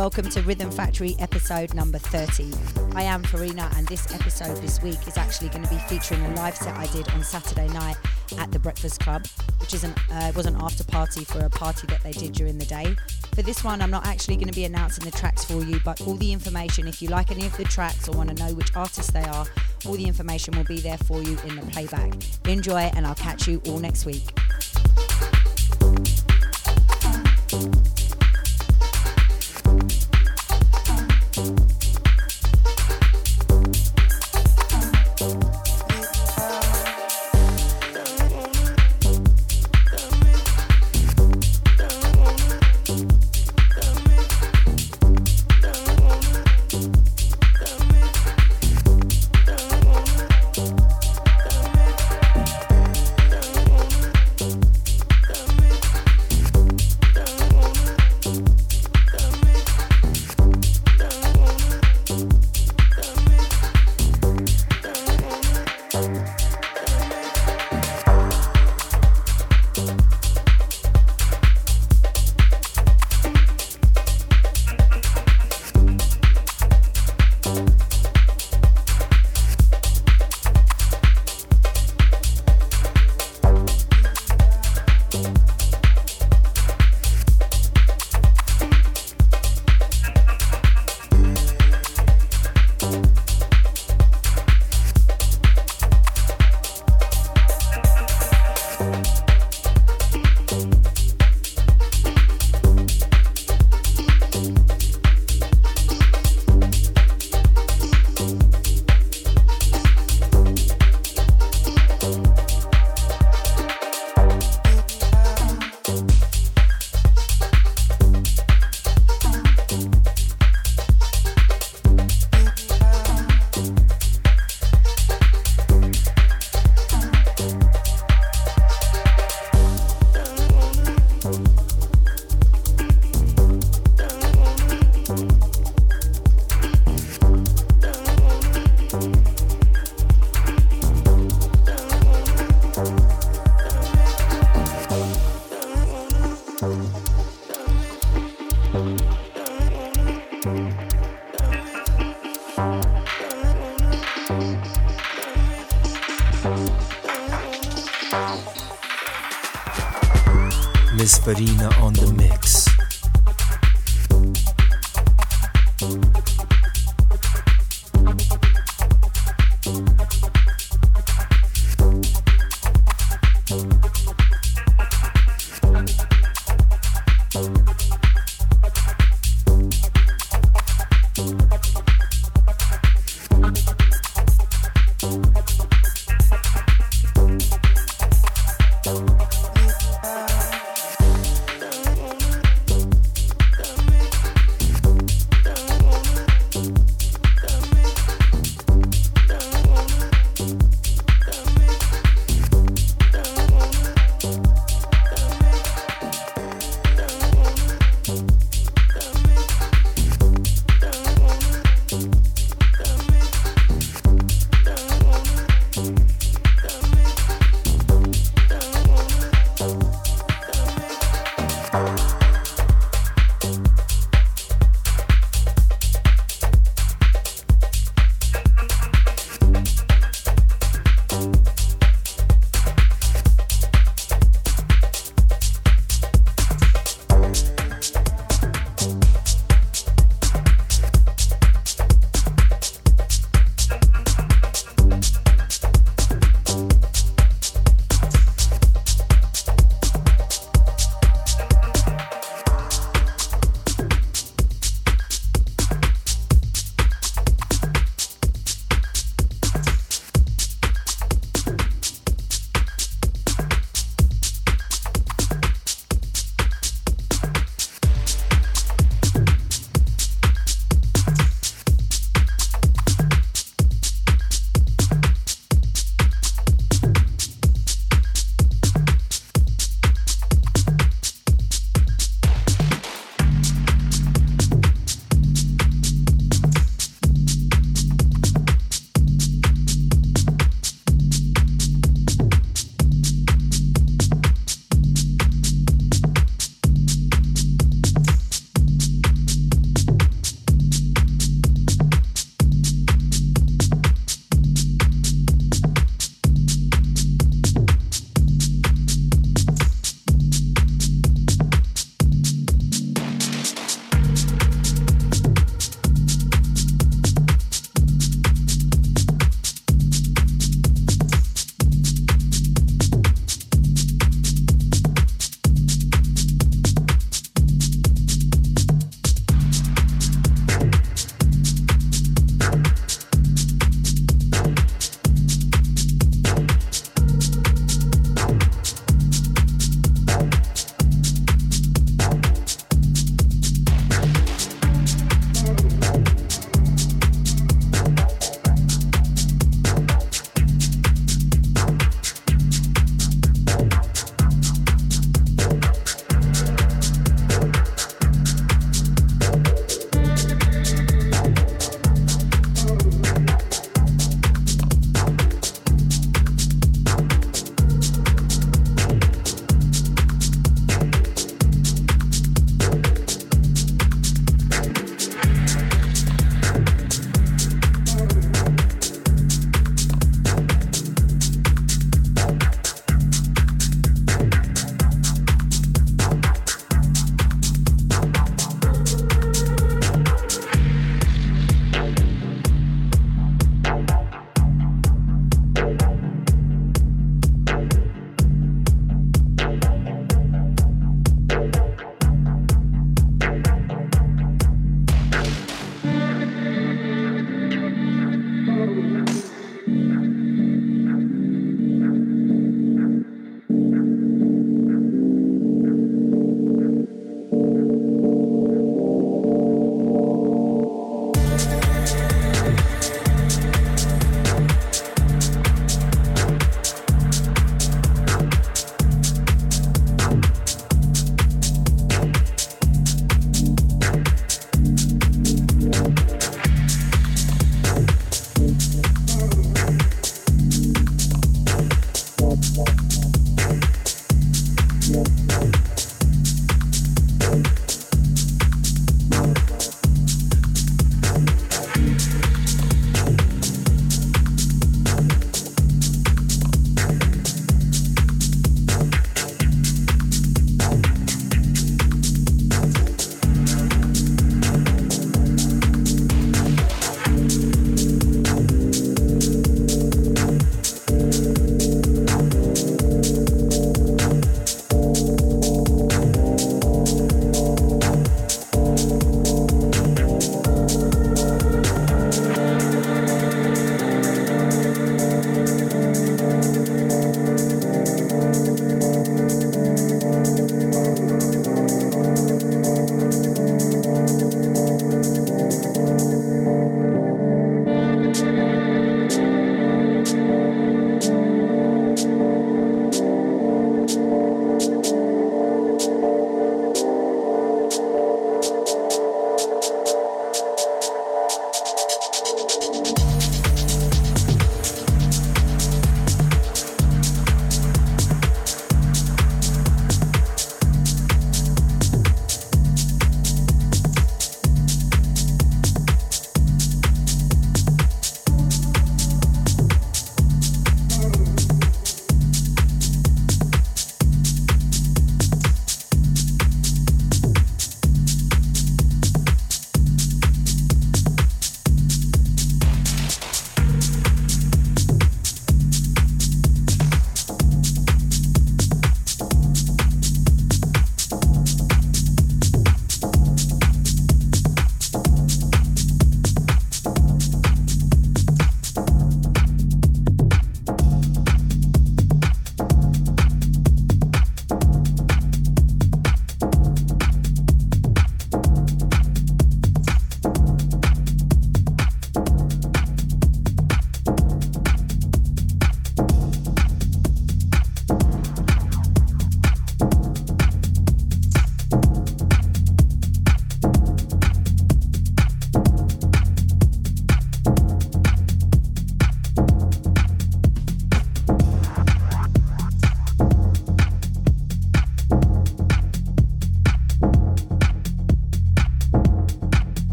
Welcome to Rhythm Factory episode number 30. I am Farina, and this episode this week is actually going to be featuring a live set I did on Saturday night at the Breakfast Club, which is an, uh, was an after party for a party that they did during the day. For this one, I'm not actually going to be announcing the tracks for you, but all the information, if you like any of the tracks or want to know which artists they are, all the information will be there for you in the playback. Enjoy, and I'll catch you all next week. Farina on the mix.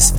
is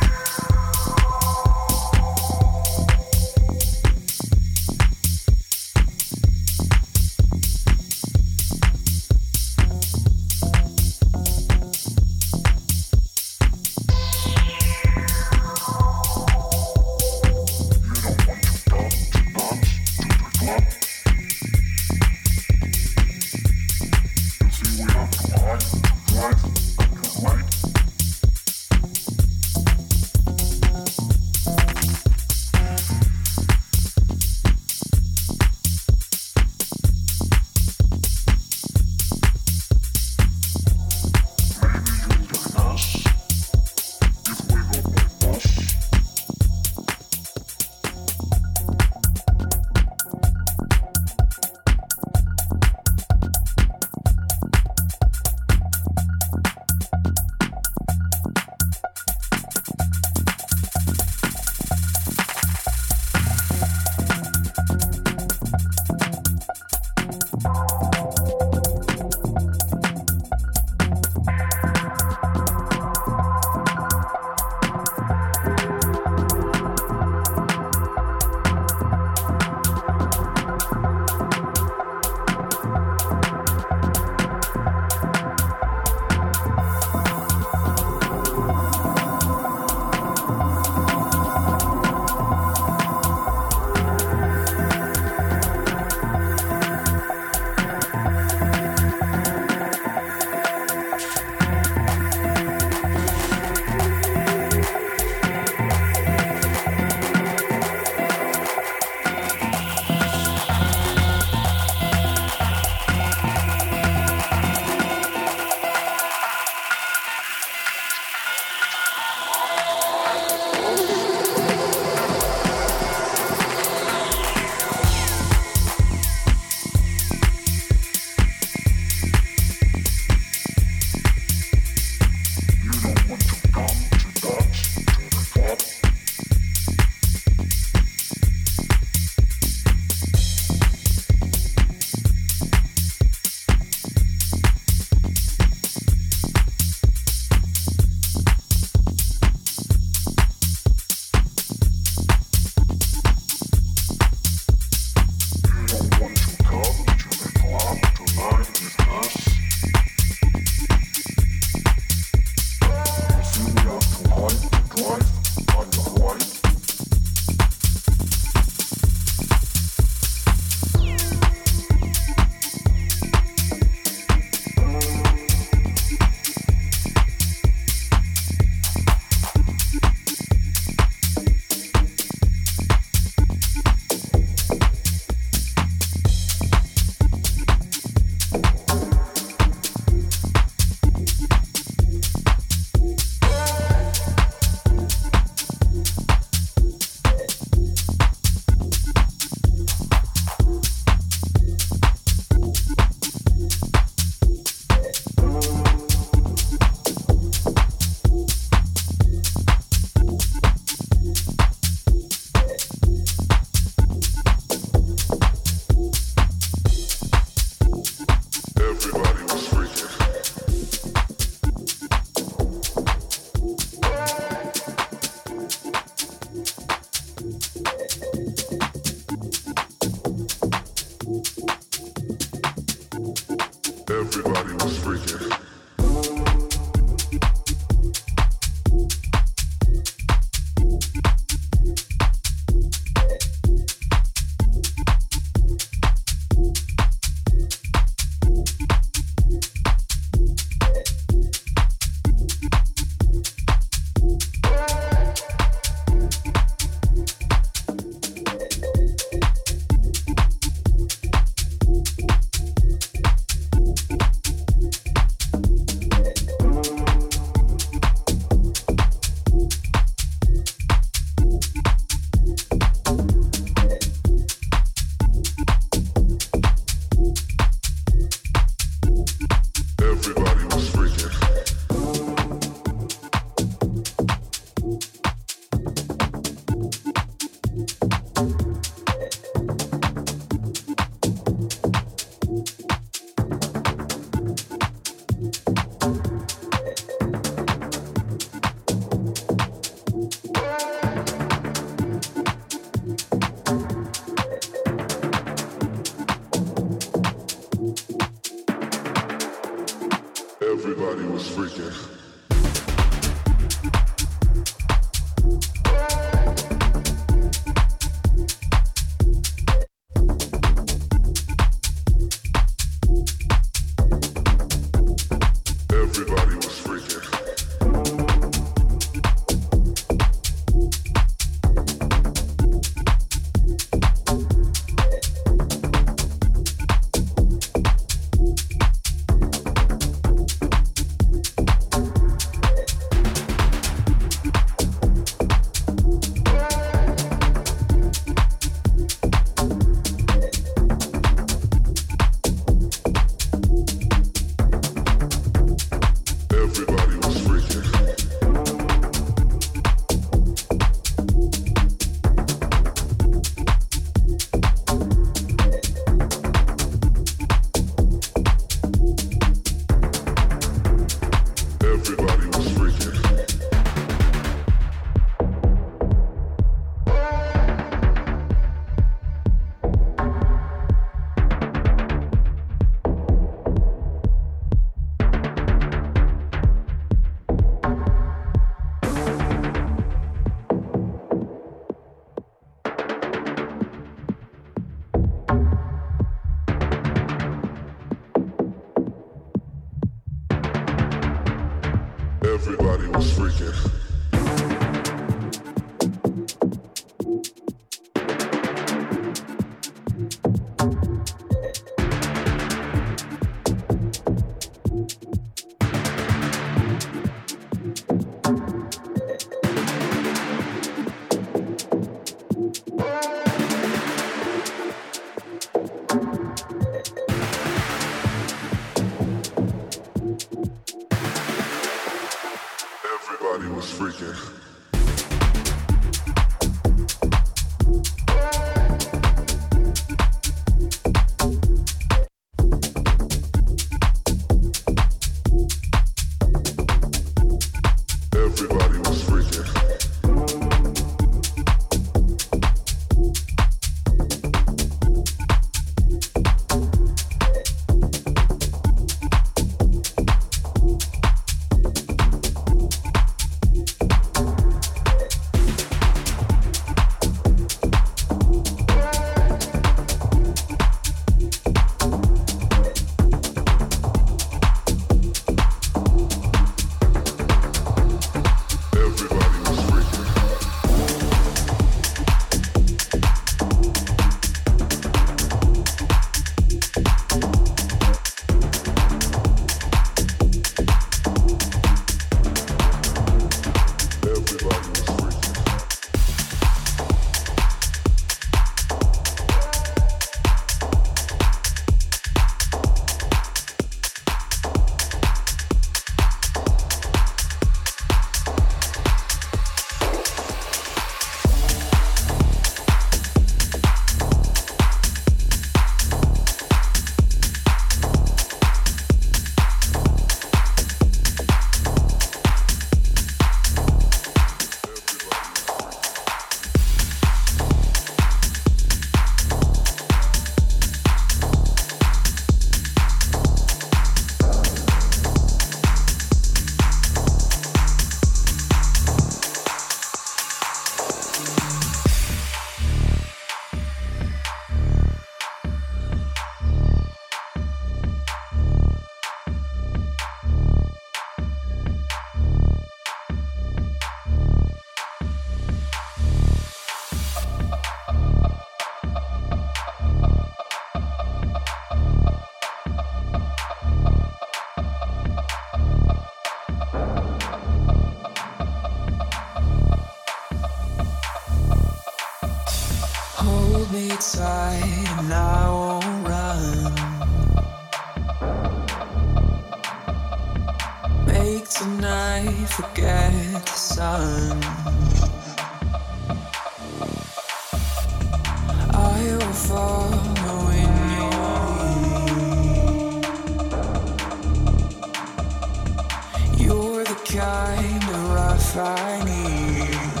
kind of life I need.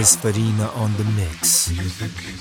Miss Farina on the mix.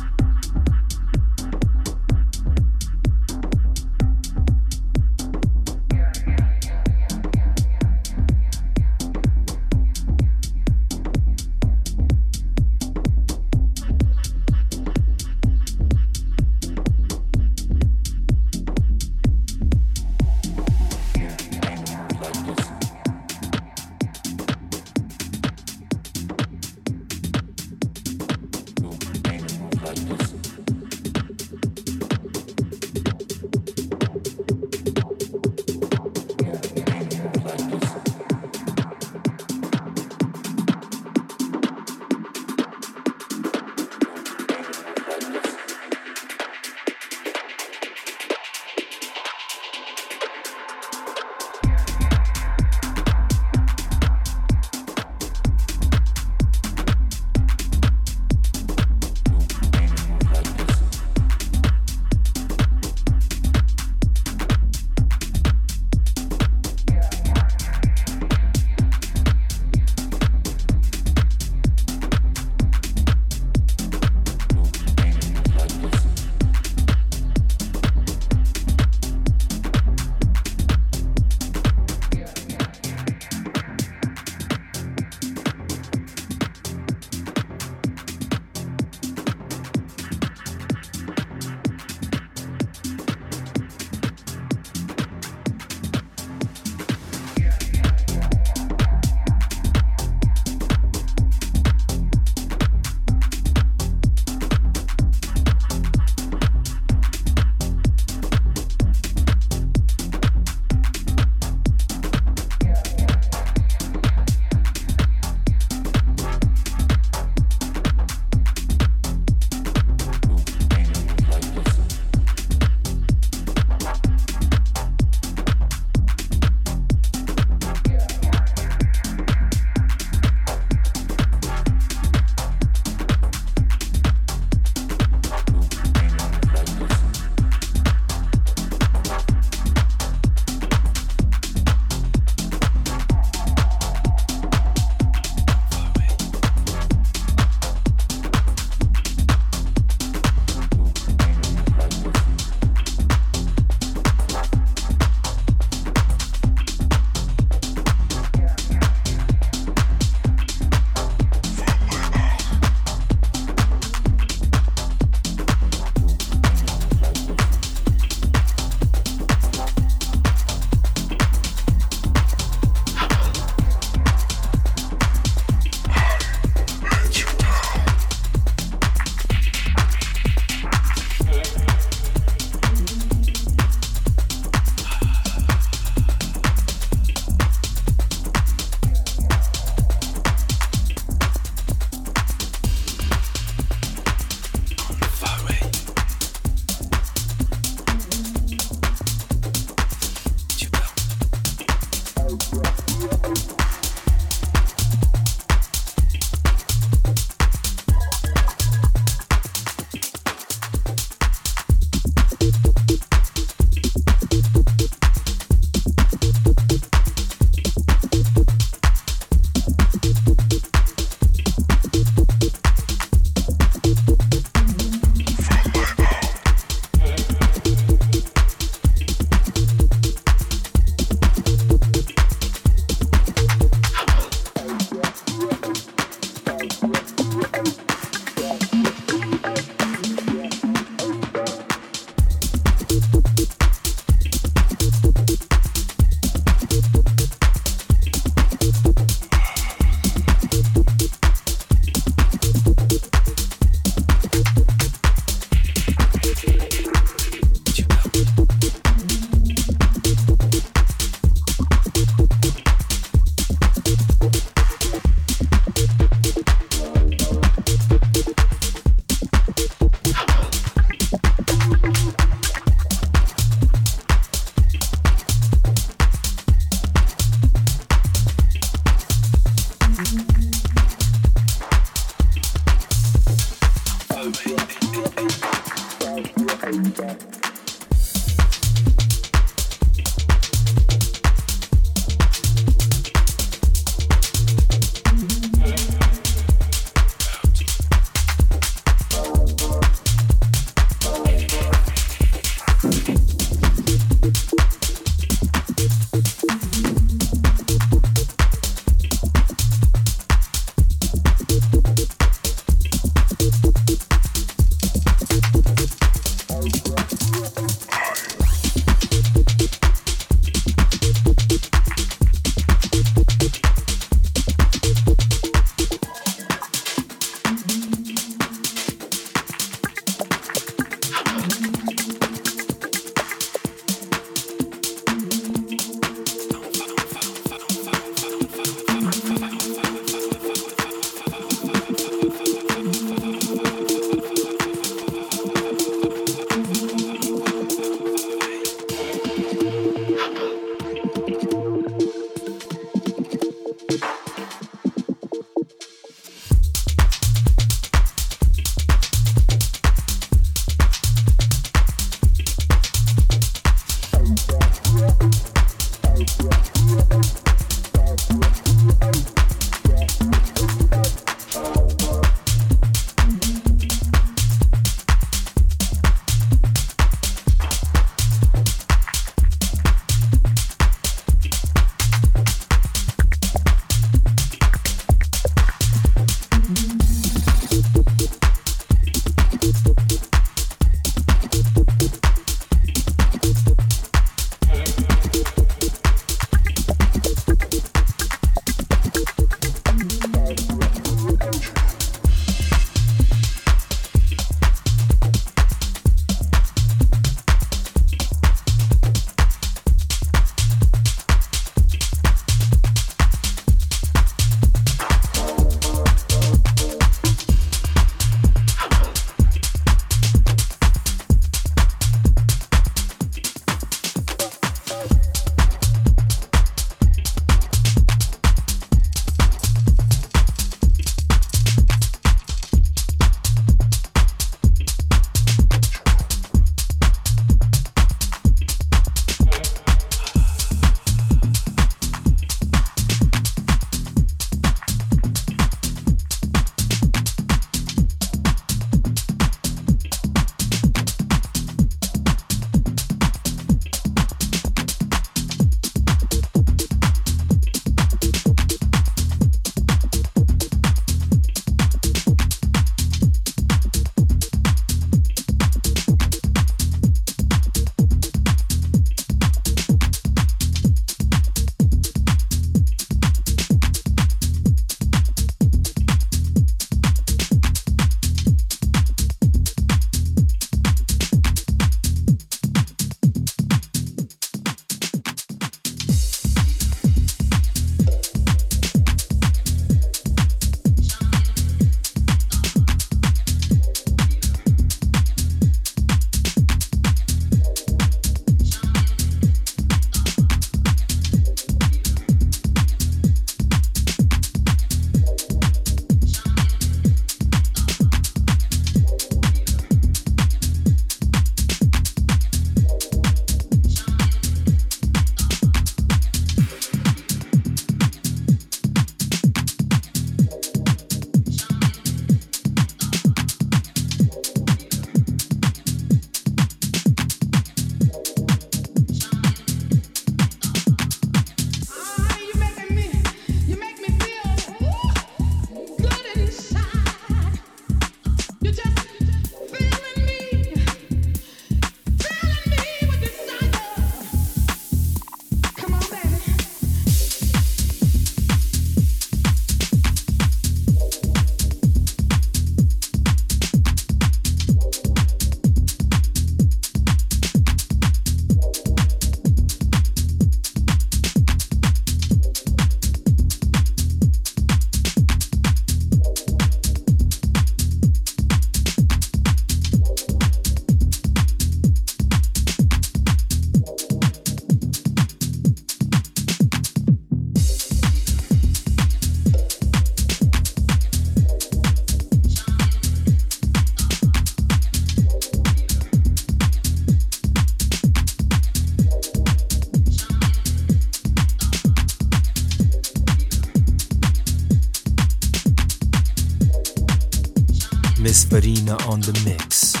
Music. Farina on the mix.